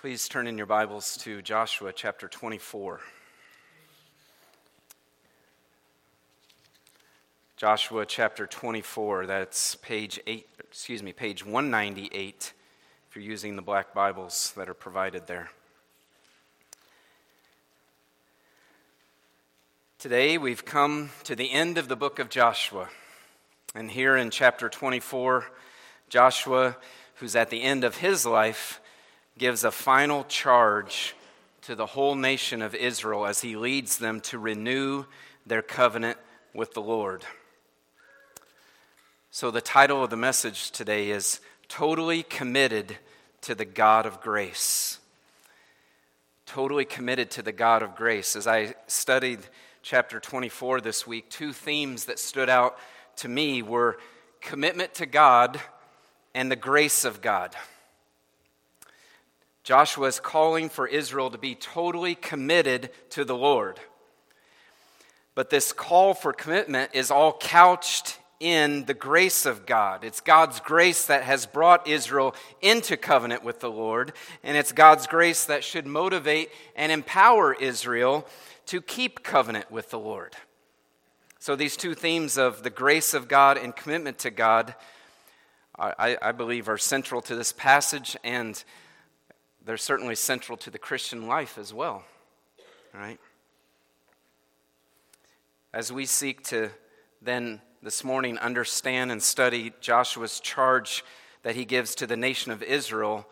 Please turn in your Bibles to Joshua chapter 24. Joshua chapter 24, that's page 8, excuse me, page 198 if you're using the black Bibles that are provided there. Today we've come to the end of the book of Joshua. And here in chapter 24, Joshua, who's at the end of his life, gives a final charge to the whole nation of Israel as he leads them to renew their covenant with the Lord. So, the title of the message today is Totally Committed to the God of Grace. Totally committed to the God of grace. As I studied chapter 24 this week, two themes that stood out to me were commitment to God and the grace of God. Joshua is calling for Israel to be totally committed to the Lord. But this call for commitment is all couched in the grace of God. It's God's grace that has brought Israel into covenant with the Lord, and it's God's grace that should motivate and empower Israel to keep covenant with the Lord. So, these two themes of the grace of God and commitment to God, I, I believe, are central to this passage and they're certainly central to the Christian life as well, right? As we seek to then this morning understand and study Joshua's charge that he gives to the nation of Israel,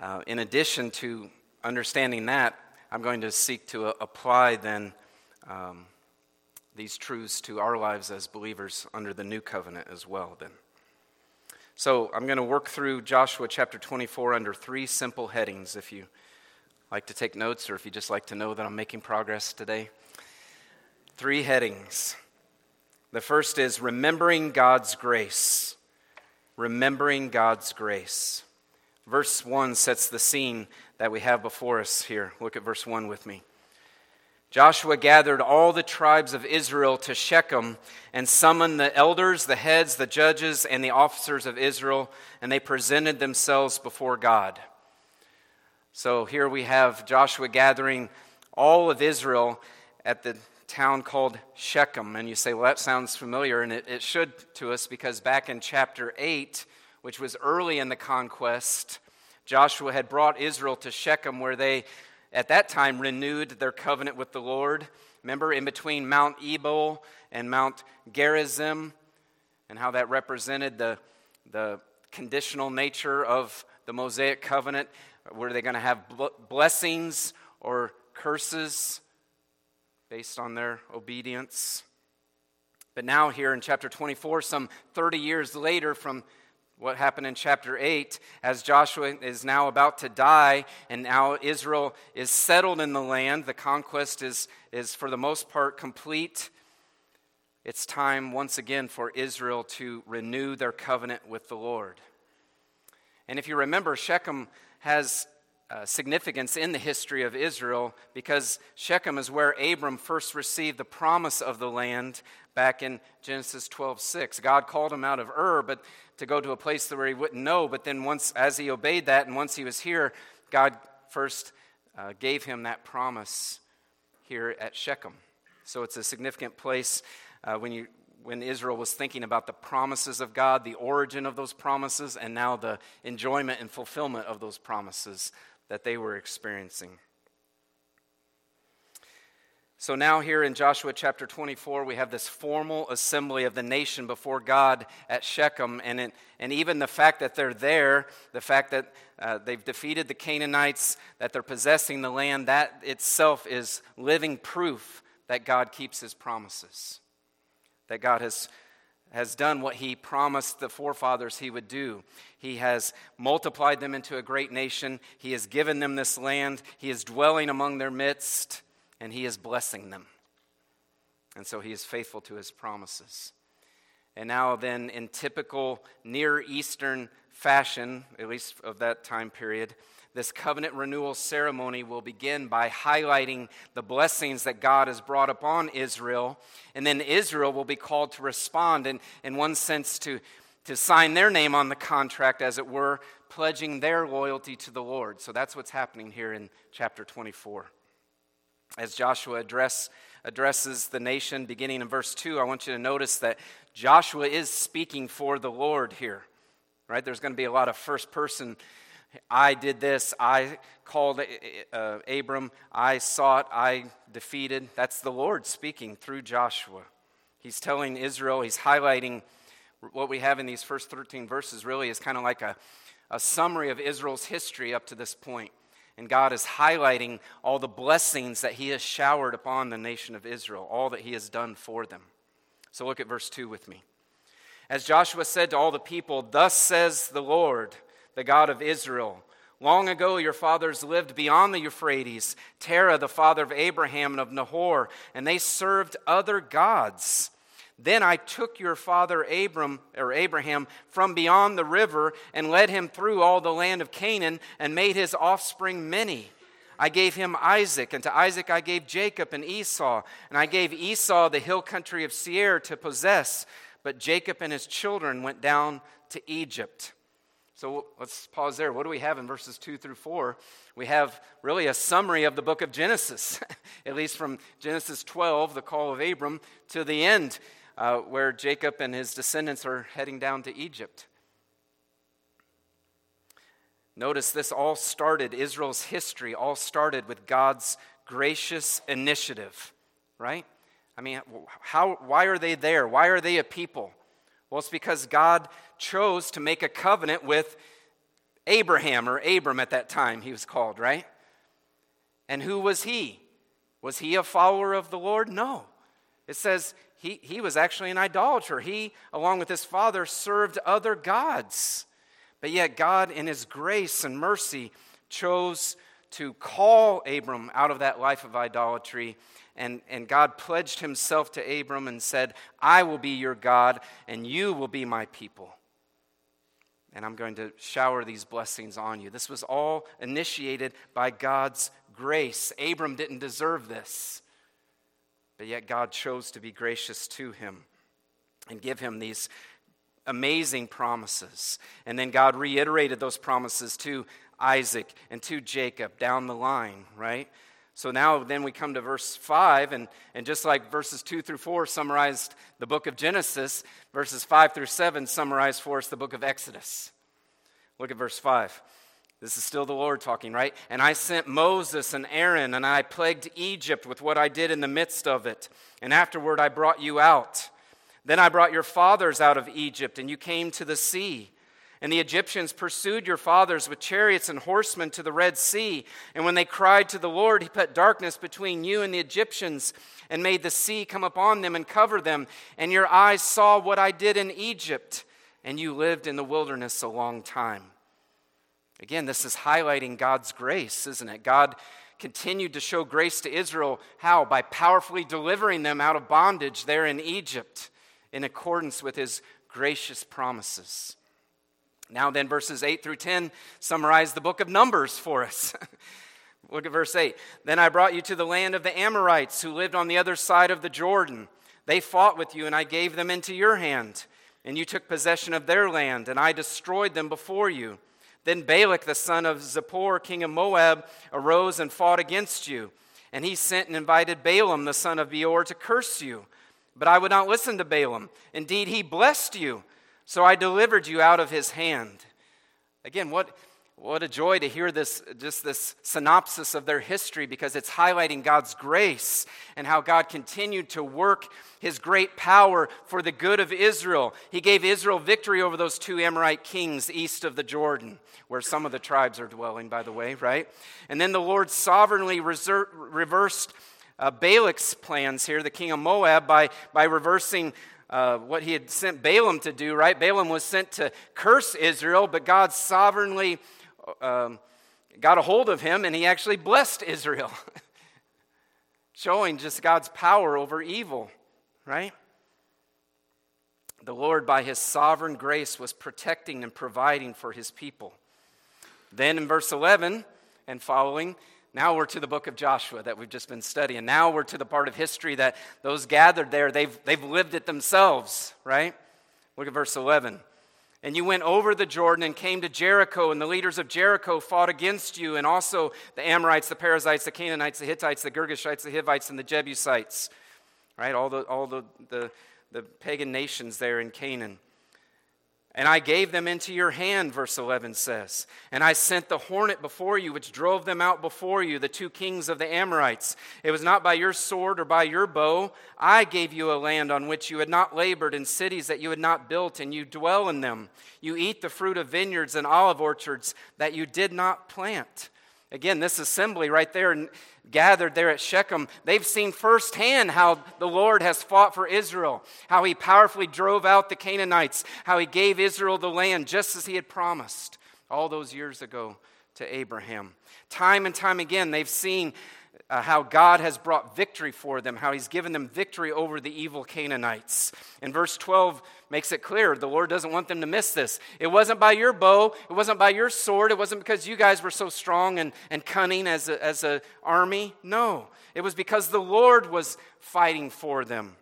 uh, in addition to understanding that, I'm going to seek to uh, apply then um, these truths to our lives as believers under the new covenant as well, then. So I'm going to work through Joshua chapter 24 under three simple headings if you like to take notes or if you just like to know that I'm making progress today. Three headings. The first is remembering God's grace. Remembering God's grace. Verse 1 sets the scene that we have before us here. Look at verse 1 with me. Joshua gathered all the tribes of Israel to Shechem and summoned the elders, the heads, the judges, and the officers of Israel, and they presented themselves before God. So here we have Joshua gathering all of Israel at the town called Shechem. And you say, well, that sounds familiar, and it, it should to us because back in chapter 8, which was early in the conquest, Joshua had brought Israel to Shechem where they at that time renewed their covenant with the Lord. Remember, in between Mount Ebal and Mount Gerizim, and how that represented the, the conditional nature of the Mosaic covenant. Were they going to have blessings or curses based on their obedience? But now, here in chapter 24, some 30 years later from what happened in chapter 8 as Joshua is now about to die and now Israel is settled in the land. The conquest is, is for the most part complete. It's time once again for Israel to renew their covenant with the Lord. And if you remember, Shechem has uh, significance in the history of Israel because Shechem is where Abram first received the promise of the land back in Genesis 12 6. God called him out of Ur, but to go to a place where he wouldn't know. But then, once, as he obeyed that, and once he was here, God first uh, gave him that promise here at Shechem. So it's a significant place uh, when, you, when Israel was thinking about the promises of God, the origin of those promises, and now the enjoyment and fulfillment of those promises that they were experiencing. So now, here in Joshua chapter 24, we have this formal assembly of the nation before God at Shechem. And, it, and even the fact that they're there, the fact that uh, they've defeated the Canaanites, that they're possessing the land, that itself is living proof that God keeps his promises. That God has, has done what he promised the forefathers he would do. He has multiplied them into a great nation, he has given them this land, he is dwelling among their midst and he is blessing them. And so he is faithful to his promises. And now, then, in typical Near Eastern fashion, at least of that time period, this covenant renewal ceremony will begin by highlighting the blessings that God has brought upon Israel. And then Israel will be called to respond, and in one sense, to, to sign their name on the contract, as it were, pledging their loyalty to the Lord. So that's what's happening here in chapter 24. As Joshua address, addresses the nation, beginning in verse 2, I want you to notice that Joshua is speaking for the Lord here. Right? There's going to be a lot of first person I did this, I called uh, Abram, I sought, I defeated. That's the Lord speaking through Joshua. He's telling Israel, he's highlighting what we have in these first 13 verses, really is kind of like a, a summary of Israel's history up to this point. And God is highlighting all the blessings that He has showered upon the nation of Israel, all that He has done for them. So look at verse 2 with me. As Joshua said to all the people, Thus says the Lord, the God of Israel. Long ago, your fathers lived beyond the Euphrates, Terah, the father of Abraham and of Nahor, and they served other gods. Then I took your father Abram or Abraham from beyond the river and led him through all the land of Canaan and made his offspring many. I gave him Isaac, and to Isaac I gave Jacob and Esau, and I gave Esau the hill country of Seir to possess, but Jacob and his children went down to Egypt. So let's pause there. What do we have in verses 2 through 4? We have really a summary of the book of Genesis, at least from Genesis 12, the call of Abram, to the end, uh, where Jacob and his descendants are heading down to Egypt. Notice this all started, Israel's history all started with God's gracious initiative, right? I mean, how, why are they there? Why are they a people? Well, it's because God chose to make a covenant with Abraham, or Abram at that time, he was called, right? And who was he? Was he a follower of the Lord? No. It says he, he was actually an idolater. He, along with his father, served other gods. But yet, God, in his grace and mercy, chose to call Abram out of that life of idolatry and, and God pledged himself to Abram and said, I will be your God, and you will be my people. And I'm going to shower these blessings on you. This was all initiated by God's grace. Abram didn't deserve this, but yet God chose to be gracious to him and give him these amazing promises. And then God reiterated those promises to Isaac and to Jacob down the line, right? So now then we come to verse 5, and, and just like verses 2 through 4 summarized the book of Genesis, verses 5 through 7 summarize for us the book of Exodus. Look at verse 5. This is still the Lord talking, right? And I sent Moses and Aaron, and I plagued Egypt with what I did in the midst of it. And afterward I brought you out. Then I brought your fathers out of Egypt, and you came to the sea. And the Egyptians pursued your fathers with chariots and horsemen to the Red Sea. And when they cried to the Lord, he put darkness between you and the Egyptians and made the sea come upon them and cover them. And your eyes saw what I did in Egypt, and you lived in the wilderness a long time. Again, this is highlighting God's grace, isn't it? God continued to show grace to Israel. How? By powerfully delivering them out of bondage there in Egypt in accordance with his gracious promises. Now, then, verses 8 through 10 summarize the book of Numbers for us. Look at verse 8. Then I brought you to the land of the Amorites who lived on the other side of the Jordan. They fought with you, and I gave them into your hand. And you took possession of their land, and I destroyed them before you. Then Balak, the son of Zippor, king of Moab, arose and fought against you. And he sent and invited Balaam, the son of Beor, to curse you. But I would not listen to Balaam. Indeed, he blessed you. So I delivered you out of his hand. Again, what, what a joy to hear this, just this synopsis of their history because it's highlighting God's grace and how God continued to work his great power for the good of Israel. He gave Israel victory over those two Amorite kings east of the Jordan, where some of the tribes are dwelling, by the way, right? And then the Lord sovereignly reversed uh, Balak's plans here, the king of Moab, by, by reversing uh, what he had sent Balaam to do, right? Balaam was sent to curse Israel, but God sovereignly um, got a hold of him and he actually blessed Israel, showing just God's power over evil, right? The Lord, by his sovereign grace, was protecting and providing for his people. Then in verse 11 and following, now we're to the book of Joshua that we've just been studying. Now we're to the part of history that those gathered there, they've, they've lived it themselves, right? Look at verse 11. And you went over the Jordan and came to Jericho, and the leaders of Jericho fought against you, and also the Amorites, the Perizzites, the Canaanites, the Hittites, the Girgashites, the Hivites, and the Jebusites. Right? All the, all the, the, the pagan nations there in Canaan. And I gave them into your hand, verse 11 says. And I sent the hornet before you, which drove them out before you, the two kings of the Amorites. It was not by your sword or by your bow. I gave you a land on which you had not labored, and cities that you had not built, and you dwell in them. You eat the fruit of vineyards and olive orchards that you did not plant. Again, this assembly right there gathered there at Shechem, they've seen firsthand how the Lord has fought for Israel, how he powerfully drove out the Canaanites, how he gave Israel the land just as he had promised all those years ago to Abraham. Time and time again, they've seen uh, how God has brought victory for them, how He's given them victory over the evil Canaanites. And verse 12 makes it clear the Lord doesn't want them to miss this. It wasn't by your bow, it wasn't by your sword, it wasn't because you guys were so strong and, and cunning as an as a army. No, it was because the Lord was fighting for them.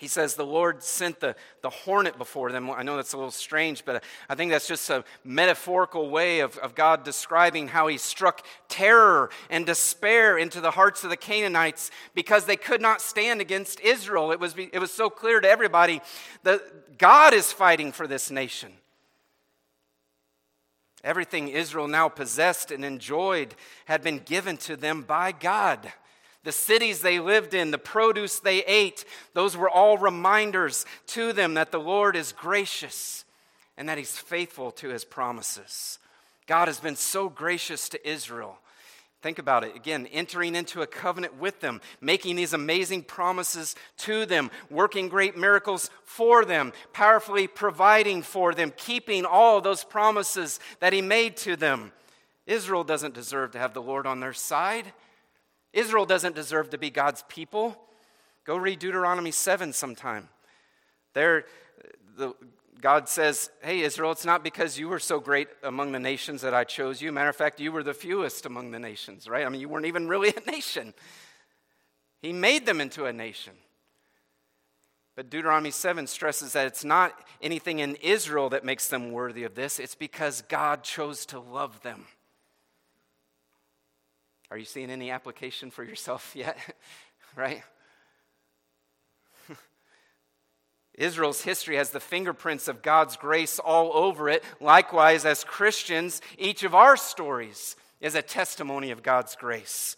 He says the Lord sent the, the hornet before them. I know that's a little strange, but I think that's just a metaphorical way of, of God describing how he struck terror and despair into the hearts of the Canaanites because they could not stand against Israel. It was, it was so clear to everybody that God is fighting for this nation. Everything Israel now possessed and enjoyed had been given to them by God. The cities they lived in, the produce they ate, those were all reminders to them that the Lord is gracious and that He's faithful to His promises. God has been so gracious to Israel. Think about it again, entering into a covenant with them, making these amazing promises to them, working great miracles for them, powerfully providing for them, keeping all those promises that He made to them. Israel doesn't deserve to have the Lord on their side. Israel doesn't deserve to be God's people. Go read Deuteronomy 7 sometime. There, the, God says, Hey, Israel, it's not because you were so great among the nations that I chose you. Matter of fact, you were the fewest among the nations, right? I mean, you weren't even really a nation. He made them into a nation. But Deuteronomy 7 stresses that it's not anything in Israel that makes them worthy of this, it's because God chose to love them. Are you seeing any application for yourself yet? right? Israel's history has the fingerprints of God's grace all over it. Likewise, as Christians, each of our stories is a testimony of God's grace.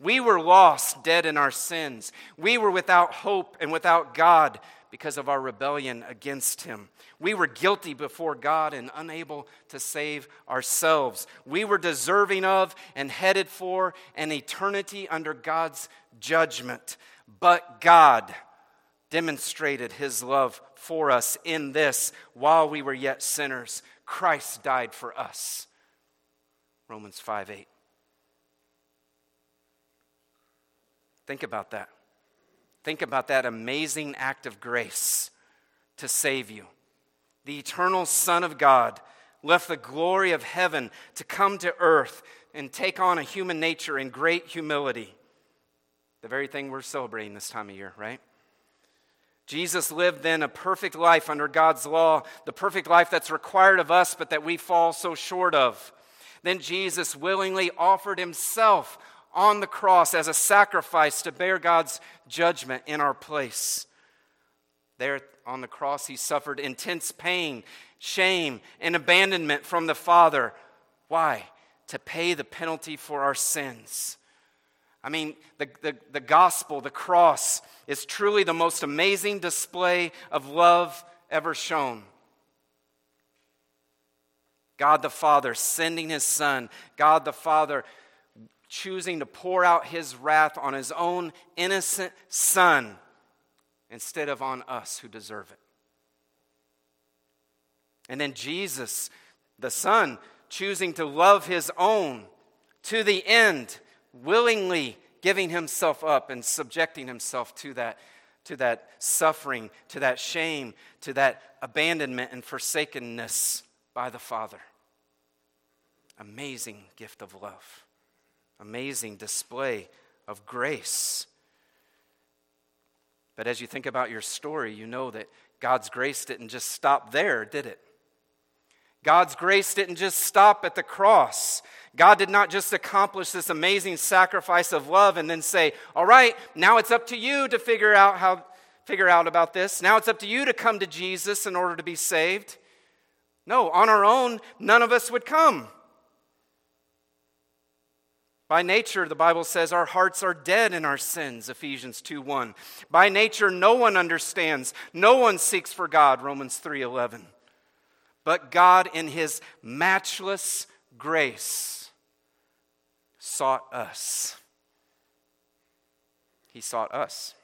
We were lost, dead in our sins. We were without hope and without God because of our rebellion against Him. We were guilty before God and unable to save ourselves. We were deserving of and headed for an eternity under God's judgment. But God demonstrated His love for us in this while we were yet sinners. Christ died for us. Romans 5 8. Think about that. Think about that amazing act of grace to save you. The eternal Son of God left the glory of heaven to come to earth and take on a human nature in great humility. The very thing we're celebrating this time of year, right? Jesus lived then a perfect life under God's law, the perfect life that's required of us, but that we fall so short of. Then Jesus willingly offered himself on the cross as a sacrifice to bear God's judgment in our place. There on the cross, he suffered intense pain, shame, and abandonment from the Father. Why? To pay the penalty for our sins. I mean, the, the, the gospel, the cross, is truly the most amazing display of love ever shown. God the Father sending his Son, God the Father choosing to pour out his wrath on his own innocent son instead of on us who deserve it. And then Jesus, the Son, choosing to love his own to the end, willingly giving himself up and subjecting himself to that, to that suffering, to that shame, to that abandonment and forsakenness by the Father. Amazing gift of love amazing display of grace. But as you think about your story, you know that God's grace didn't just stop there, did it? God's grace didn't just stop at the cross. God did not just accomplish this amazing sacrifice of love and then say, "All right, now it's up to you to figure out how figure out about this. Now it's up to you to come to Jesus in order to be saved." No, on our own, none of us would come. By nature, the Bible says our hearts are dead in our sins, Ephesians 2 1. By nature, no one understands, no one seeks for God, Romans 3 11. But God, in His matchless grace, sought us. He sought us.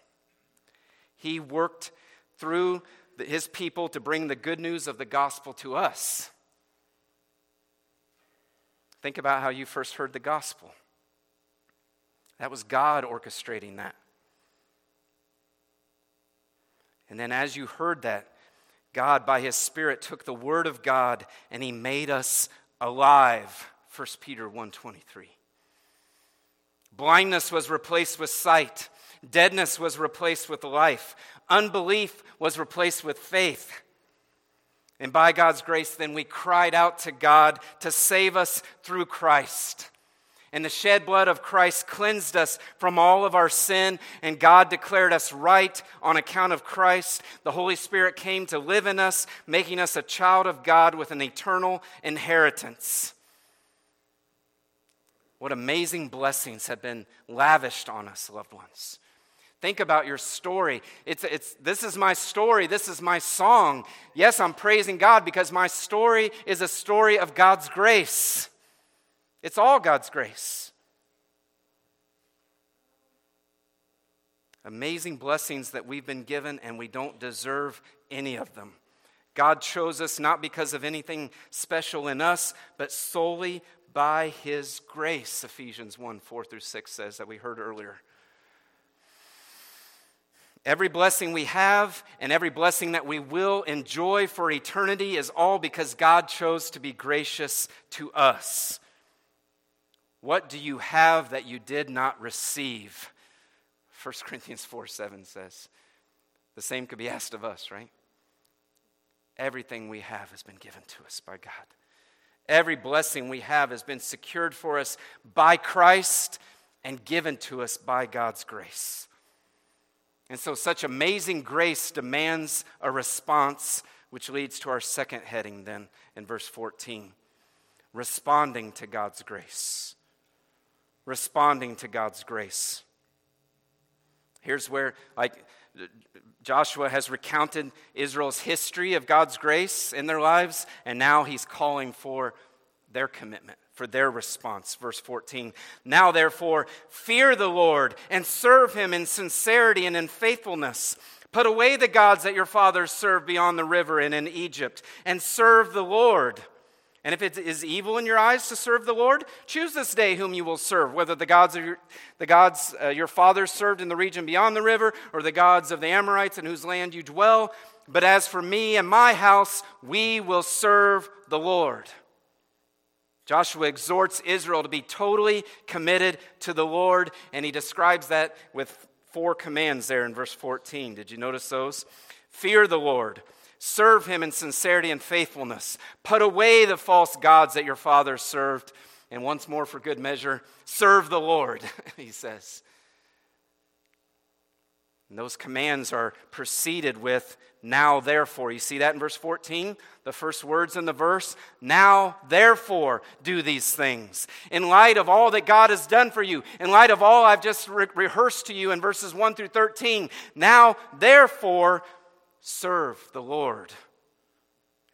He worked through his people to bring the good news of the gospel to us. Think about how you first heard the gospel. That was God orchestrating that. And then as you heard that, God, by his Spirit, took the word of God and he made us alive. 1 Peter 1.23. Blindness was replaced with sight. Deadness was replaced with life. Unbelief was replaced with faith. And by God's grace, then we cried out to God to save us through Christ. And the shed blood of Christ cleansed us from all of our sin, and God declared us right on account of Christ. The Holy Spirit came to live in us, making us a child of God with an eternal inheritance. What amazing blessings have been lavished on us, loved ones. Think about your story. It's, it's, this is my story. This is my song. Yes, I'm praising God because my story is a story of God's grace. It's all God's grace. Amazing blessings that we've been given, and we don't deserve any of them. God chose us not because of anything special in us, but solely by His grace, Ephesians 1 4 through 6 says that we heard earlier. Every blessing we have and every blessing that we will enjoy for eternity is all because God chose to be gracious to us. What do you have that you did not receive? 1 Corinthians 4 7 says. The same could be asked of us, right? Everything we have has been given to us by God. Every blessing we have has been secured for us by Christ and given to us by God's grace. And so, such amazing grace demands a response, which leads to our second heading then in verse 14 responding to God's grace. Responding to God's grace. Here's where, like, Joshua has recounted Israel's history of God's grace in their lives, and now he's calling for their commitment for their response. Verse 14 Now, therefore, fear the Lord and serve him in sincerity and in faithfulness. Put away the gods that your fathers served beyond the river and in Egypt, and serve the Lord. And if it is evil in your eyes to serve the Lord, choose this day whom you will serve, whether the gods of your, the gods uh, your fathers served in the region beyond the river, or the gods of the Amorites in whose land you dwell. But as for me and my house, we will serve the Lord. Joshua exhorts Israel to be totally committed to the Lord, and he describes that with four commands there in verse 14. Did you notice those? Fear the Lord, serve him in sincerity and faithfulness, put away the false gods that your fathers served, and once more for good measure, serve the Lord, he says. And those commands are preceded with now therefore. You see that in verse 14? The first words in the verse. Now therefore do these things. In light of all that God has done for you, in light of all I've just re- rehearsed to you in verses 1 through 13, now therefore serve the Lord.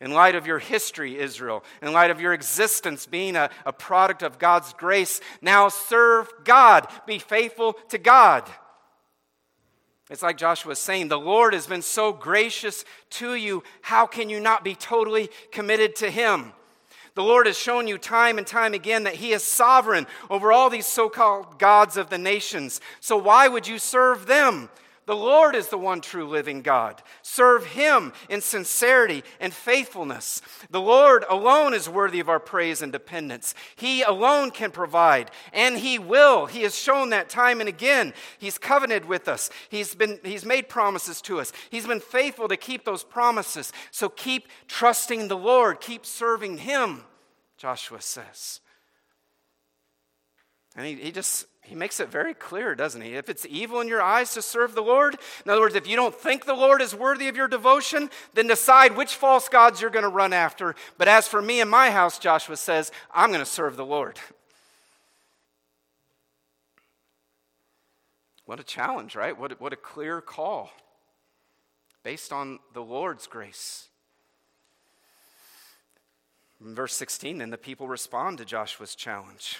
In light of your history, Israel, in light of your existence being a, a product of God's grace, now serve God. Be faithful to God. It's like Joshua was saying, the Lord has been so gracious to you. How can you not be totally committed to Him? The Lord has shown you time and time again that He is sovereign over all these so called gods of the nations. So why would you serve them? The Lord is the one true living God. Serve Him in sincerity and faithfulness. The Lord alone is worthy of our praise and dependence. He alone can provide, and He will. He has shown that time and again. He's covenanted with us, He's, been, he's made promises to us. He's been faithful to keep those promises. So keep trusting the Lord, keep serving Him, Joshua says. And he, he just he makes it very clear, doesn't he? If it's evil in your eyes to serve the Lord, in other words, if you don't think the Lord is worthy of your devotion, then decide which false gods you're going to run after. But as for me and my house, Joshua says, I'm going to serve the Lord. What a challenge, right? What, what a clear call based on the Lord's grace. In verse 16, then the people respond to Joshua's challenge.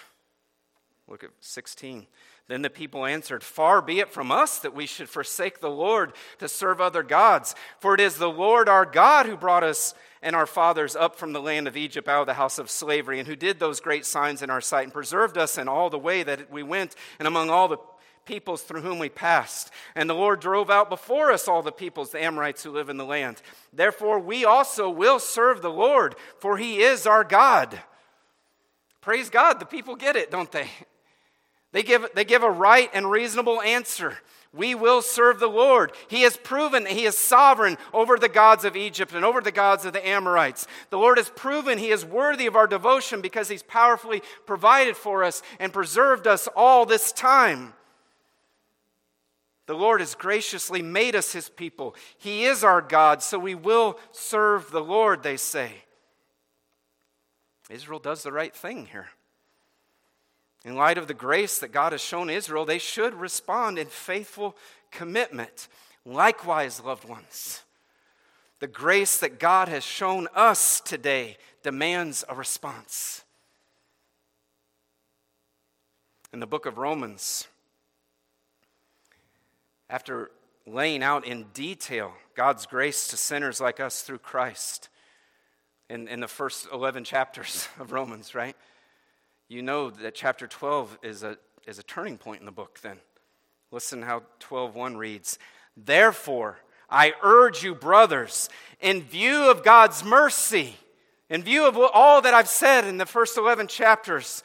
Look at 16. Then the people answered, Far be it from us that we should forsake the Lord to serve other gods. For it is the Lord our God who brought us and our fathers up from the land of Egypt out of the house of slavery, and who did those great signs in our sight, and preserved us in all the way that we went, and among all the peoples through whom we passed. And the Lord drove out before us all the peoples, the Amorites who live in the land. Therefore, we also will serve the Lord, for he is our God. Praise God, the people get it, don't they? They give, they give a right and reasonable answer. We will serve the Lord. He has proven that He is sovereign over the gods of Egypt and over the gods of the Amorites. The Lord has proven He is worthy of our devotion because He's powerfully provided for us and preserved us all this time. The Lord has graciously made us His people. He is our God, so we will serve the Lord, they say. Israel does the right thing here. In light of the grace that God has shown Israel, they should respond in faithful commitment. Likewise, loved ones, the grace that God has shown us today demands a response. In the book of Romans, after laying out in detail God's grace to sinners like us through Christ, in, in the first 11 chapters of Romans, right? You know that chapter 12 is a, is a turning point in the book then. Listen how 12.1 reads. Therefore, I urge you, brothers, in view of God's mercy, in view of all that I've said in the first 11 chapters,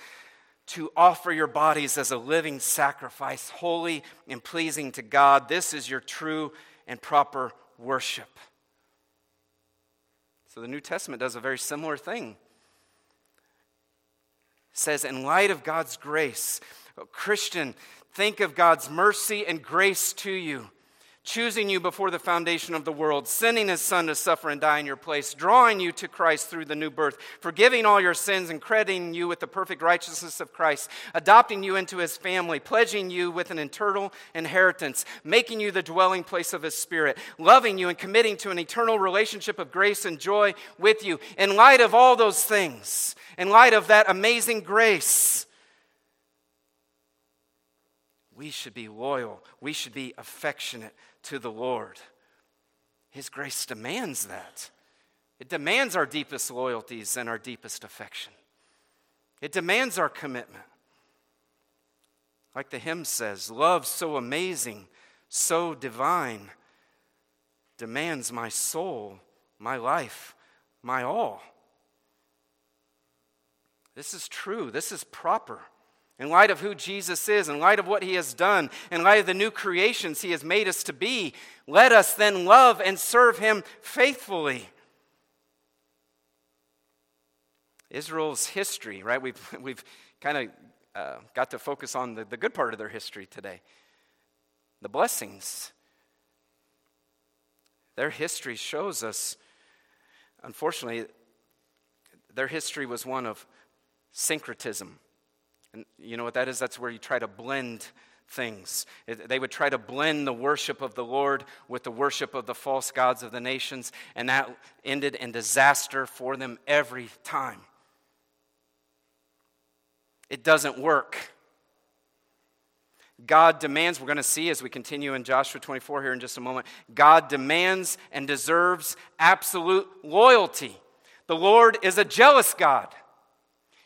to offer your bodies as a living sacrifice, holy and pleasing to God. This is your true and proper worship. So the New Testament does a very similar thing says, in light of God's grace, Christian, think of God's mercy and grace to you, choosing you before the foundation of the world, sending his son to suffer and die in your place, drawing you to Christ through the new birth, forgiving all your sins and crediting you with the perfect righteousness of Christ, adopting you into his family, pledging you with an eternal inheritance, making you the dwelling place of his spirit, loving you and committing to an eternal relationship of grace and joy with you. In light of all those things, in light of that amazing grace, we should be loyal. We should be affectionate to the Lord. His grace demands that. It demands our deepest loyalties and our deepest affection. It demands our commitment. Like the hymn says, love so amazing, so divine, demands my soul, my life, my all. This is true. This is proper. In light of who Jesus is, in light of what he has done, in light of the new creations he has made us to be, let us then love and serve him faithfully. Israel's history, right? We've, we've kind of uh, got to focus on the, the good part of their history today the blessings. Their history shows us, unfortunately, their history was one of syncretism. And you know what that is? That's where you try to blend things. They would try to blend the worship of the Lord with the worship of the false gods of the nations, and that ended in disaster for them every time. It doesn't work. God demands, we're going to see as we continue in Joshua 24 here in just a moment, God demands and deserves absolute loyalty. The Lord is a jealous God.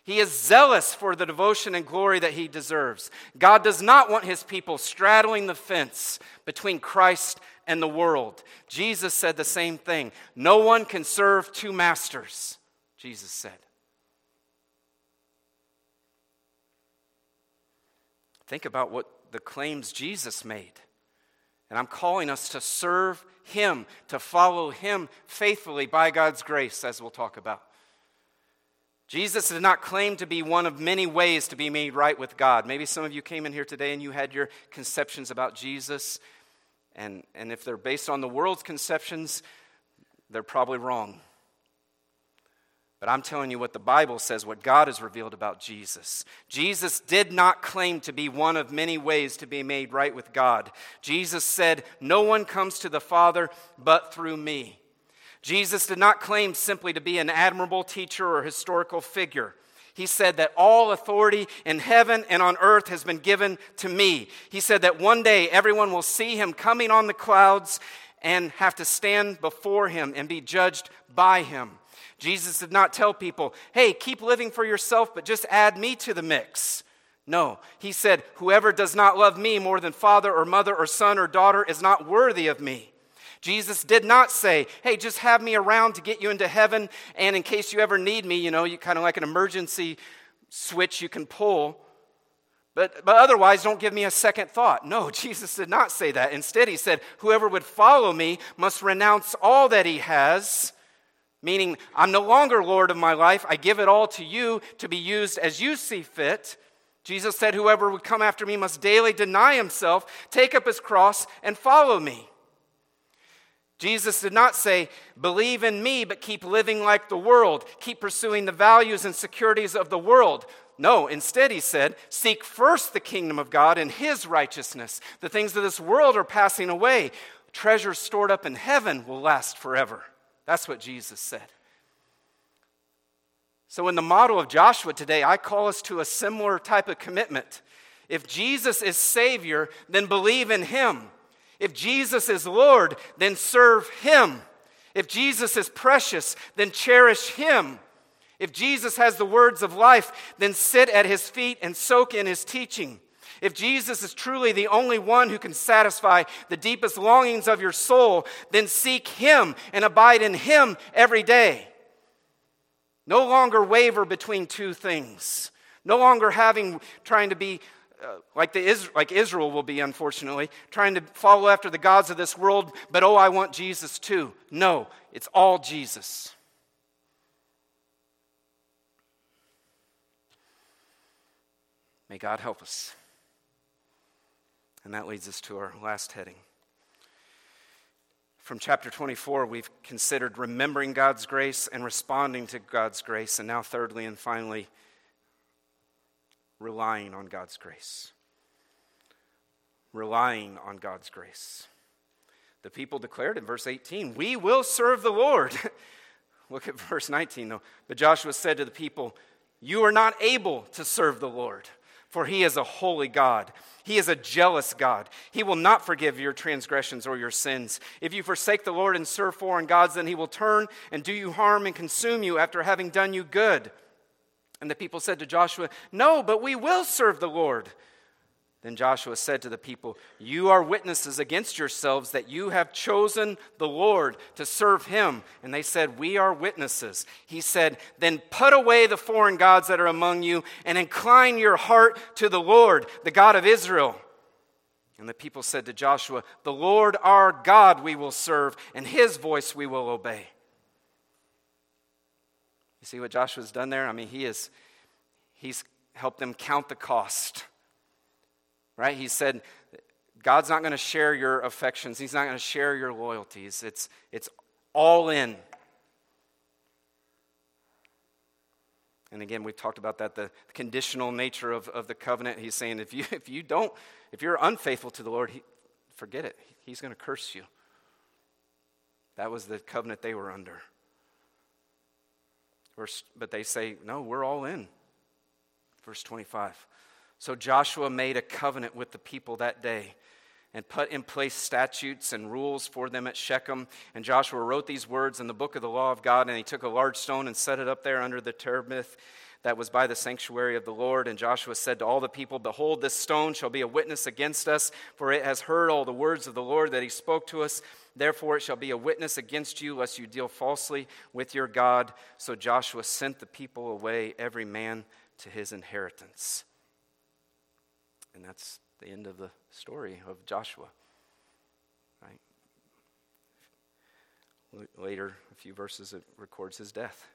He is zealous for the devotion and glory that he deserves. God does not want his people straddling the fence between Christ and the world. Jesus said the same thing. No one can serve two masters, Jesus said. Think about what the claims Jesus made. And I'm calling us to serve him, to follow him faithfully by God's grace, as we'll talk about. Jesus did not claim to be one of many ways to be made right with God. Maybe some of you came in here today and you had your conceptions about Jesus. And, and if they're based on the world's conceptions, they're probably wrong. But I'm telling you what the Bible says, what God has revealed about Jesus. Jesus did not claim to be one of many ways to be made right with God. Jesus said, No one comes to the Father but through me. Jesus did not claim simply to be an admirable teacher or historical figure. He said that all authority in heaven and on earth has been given to me. He said that one day everyone will see him coming on the clouds and have to stand before him and be judged by him. Jesus did not tell people, hey, keep living for yourself, but just add me to the mix. No, he said, whoever does not love me more than father or mother or son or daughter is not worthy of me. Jesus did not say, hey, just have me around to get you into heaven, and in case you ever need me, you know, you kind of like an emergency switch you can pull. But, but otherwise, don't give me a second thought. No, Jesus did not say that. Instead, he said, Whoever would follow me must renounce all that he has, meaning, I'm no longer Lord of my life. I give it all to you to be used as you see fit. Jesus said, Whoever would come after me must daily deny himself, take up his cross, and follow me. Jesus did not say, believe in me, but keep living like the world, keep pursuing the values and securities of the world. No, instead, he said, seek first the kingdom of God and his righteousness. The things of this world are passing away. Treasures stored up in heaven will last forever. That's what Jesus said. So, in the model of Joshua today, I call us to a similar type of commitment. If Jesus is Savior, then believe in him. If Jesus is Lord, then serve him. If Jesus is precious, then cherish him. If Jesus has the words of life, then sit at his feet and soak in his teaching. If Jesus is truly the only one who can satisfy the deepest longings of your soul, then seek him and abide in him every day. No longer waver between two things. No longer having trying to be uh, like, the, like Israel will be, unfortunately, trying to follow after the gods of this world, but oh, I want Jesus too. No, it's all Jesus. May God help us. And that leads us to our last heading. From chapter 24, we've considered remembering God's grace and responding to God's grace. And now, thirdly and finally, relying on God's grace. Relying on God's grace. The people declared in verse 18, We will serve the Lord. Look at verse 19, though. But Joshua said to the people, You are not able to serve the Lord, for he is a holy God. He is a jealous God. He will not forgive your transgressions or your sins. If you forsake the Lord and serve foreign gods, then he will turn and do you harm and consume you after having done you good. And the people said to Joshua, No, but we will serve the Lord. Then Joshua said to the people, You are witnesses against yourselves that you have chosen the Lord to serve him. And they said, We are witnesses. He said, Then put away the foreign gods that are among you and incline your heart to the Lord, the God of Israel. And the people said to Joshua, The Lord our God we will serve, and his voice we will obey. You see what Joshua's done there? I mean, he is, he's helped them count the cost. Right? He said, God's not going to share your affections, He's not going to share your loyalties. It's, it's all in. And again, we've talked about that, the conditional nature of, of the covenant. He's saying if you, if you don't, if you're unfaithful to the Lord, he, forget it. He's going to curse you. That was the covenant they were under. Verse, but they say, no, we're all in. Verse 25. So Joshua made a covenant with the people that day. and put in place statutes and rules for them at Shechem. And Joshua wrote these words in the book of the law of God, and he took a large stone and set it up there under the terebinth that was by the sanctuary of the Lord. And Joshua said to all the people, Behold, this stone shall be a witness against us, for it has heard all the words of the Lord that he spoke to us. Therefore, it shall be a witness against you, lest you deal falsely with your God. So Joshua sent the people away, every man to his inheritance. And that's the end of the story of Joshua. Right? Later, a few verses, it records his death.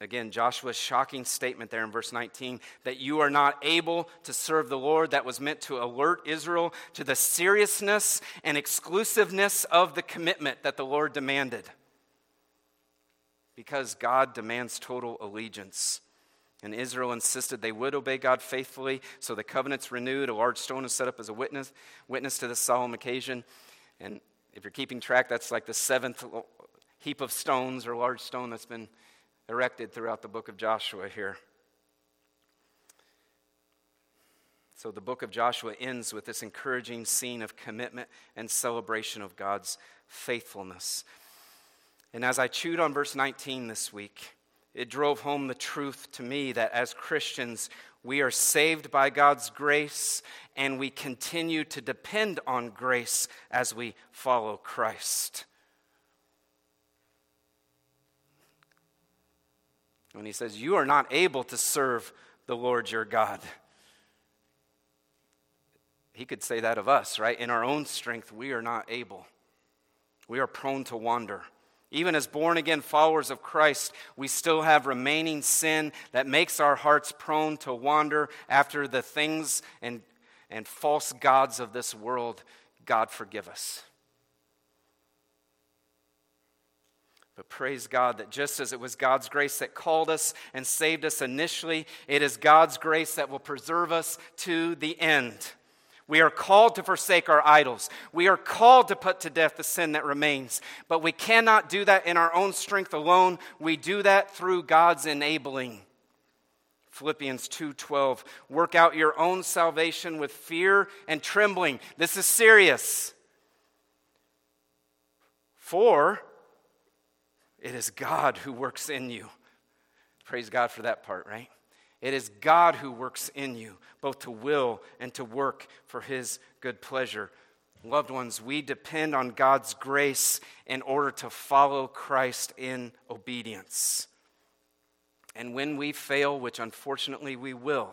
Again, Joshua's shocking statement there in verse 19 that you are not able to serve the Lord, that was meant to alert Israel to the seriousness and exclusiveness of the commitment that the Lord demanded. Because God demands total allegiance. And Israel insisted they would obey God faithfully, so the covenant's renewed. A large stone is set up as a witness, witness to this solemn occasion. And if you're keeping track, that's like the seventh heap of stones or large stone that's been erected throughout the book of Joshua here. So the book of Joshua ends with this encouraging scene of commitment and celebration of God's faithfulness. And as I chewed on verse 19 this week, it drove home the truth to me that as Christians, we are saved by God's grace and we continue to depend on grace as we follow Christ. When he says, You are not able to serve the Lord your God. He could say that of us, right? In our own strength, we are not able. We are prone to wander. Even as born again followers of Christ, we still have remaining sin that makes our hearts prone to wander after the things and, and false gods of this world. God forgive us. But praise God that just as it was God's grace that called us and saved us initially, it is God's grace that will preserve us to the end. We are called to forsake our idols. We are called to put to death the sin that remains. But we cannot do that in our own strength alone. We do that through God's enabling. Philippians 2:12 Work out your own salvation with fear and trembling. This is serious. For it is God who works in you. Praise God for that part, right? It is God who works in you, both to will and to work for his good pleasure. Loved ones, we depend on God's grace in order to follow Christ in obedience. And when we fail, which unfortunately we will,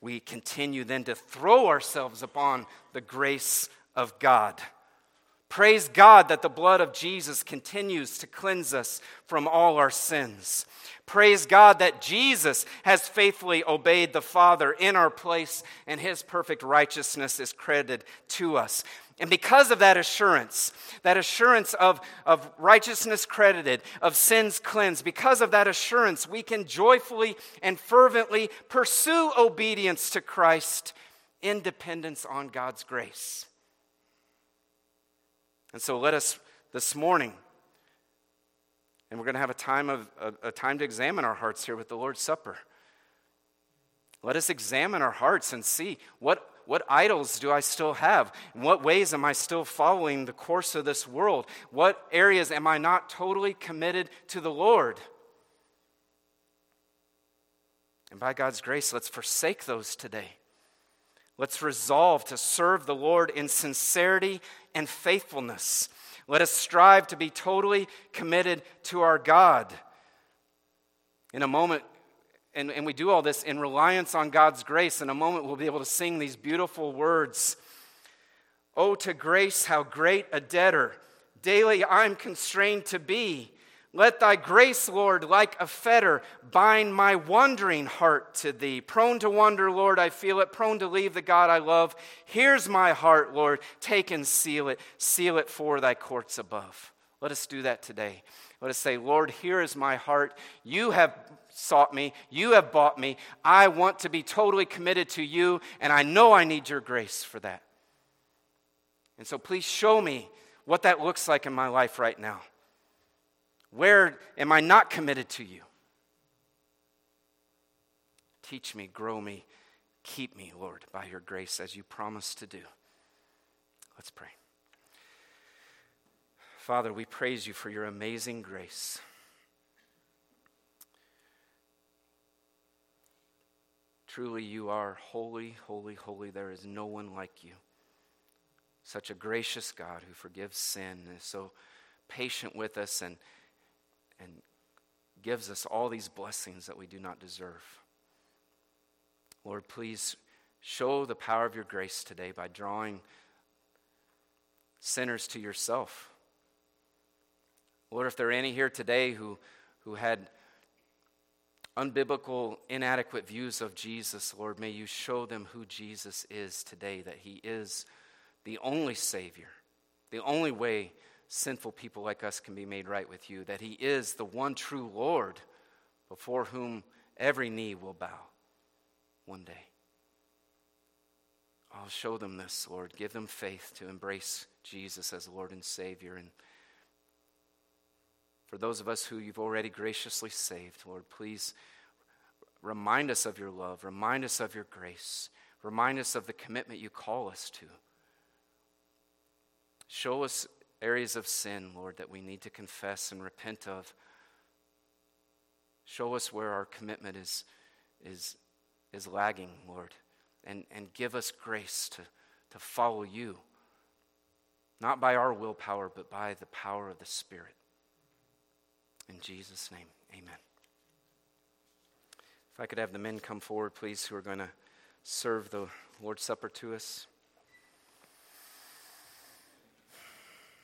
we continue then to throw ourselves upon the grace of God. Praise God that the blood of Jesus continues to cleanse us from all our sins. Praise God that Jesus has faithfully obeyed the Father in our place, and his perfect righteousness is credited to us. And because of that assurance, that assurance of, of righteousness credited, of sins cleansed, because of that assurance, we can joyfully and fervently pursue obedience to Christ in dependence on God's grace. And so let us this morning, and we're going to have a time, of, a, a time to examine our hearts here with the Lord's Supper. Let us examine our hearts and see what, what idols do I still have? In what ways am I still following the course of this world? What areas am I not totally committed to the Lord? And by God's grace, let's forsake those today. Let's resolve to serve the Lord in sincerity and faithfulness. Let us strive to be totally committed to our God. In a moment, and, and we do all this in reliance on God's grace. In a moment, we'll be able to sing these beautiful words Oh, to grace, how great a debtor daily I'm constrained to be. Let thy grace, Lord, like a fetter, bind my wandering heart to thee. Prone to wander, Lord, I feel it. Prone to leave the God I love. Here's my heart, Lord. Take and seal it. Seal it for thy courts above. Let us do that today. Let us say, Lord, here is my heart. You have sought me. You have bought me. I want to be totally committed to you, and I know I need your grace for that. And so please show me what that looks like in my life right now. Where am I not committed to you? Teach me, grow me, Keep me, Lord, by your grace as you promised to do. Let's pray. Father, we praise you for your amazing grace. Truly, you are holy, holy, holy. There is no one like you. Such a gracious God who forgives sin and is so patient with us and, and gives us all these blessings that we do not deserve. Lord, please show the power of your grace today by drawing sinners to yourself. Lord, if there are any here today who, who had unbiblical, inadequate views of Jesus, Lord, may you show them who Jesus is today, that he is the only Savior, the only way sinful people like us can be made right with you, that he is the one true Lord before whom every knee will bow one day. I'll show them this, Lord. Give them faith to embrace Jesus as Lord and Savior. And for those of us who you've already graciously saved, Lord, please remind us of your love, remind us of your grace, remind us of the commitment you call us to. Show us areas of sin, Lord, that we need to confess and repent of. Show us where our commitment is, is, is lagging, Lord, and, and give us grace to, to follow you, not by our willpower, but by the power of the Spirit. In Jesus' name, amen. If I could have the men come forward, please, who are going to serve the Lord's Supper to us.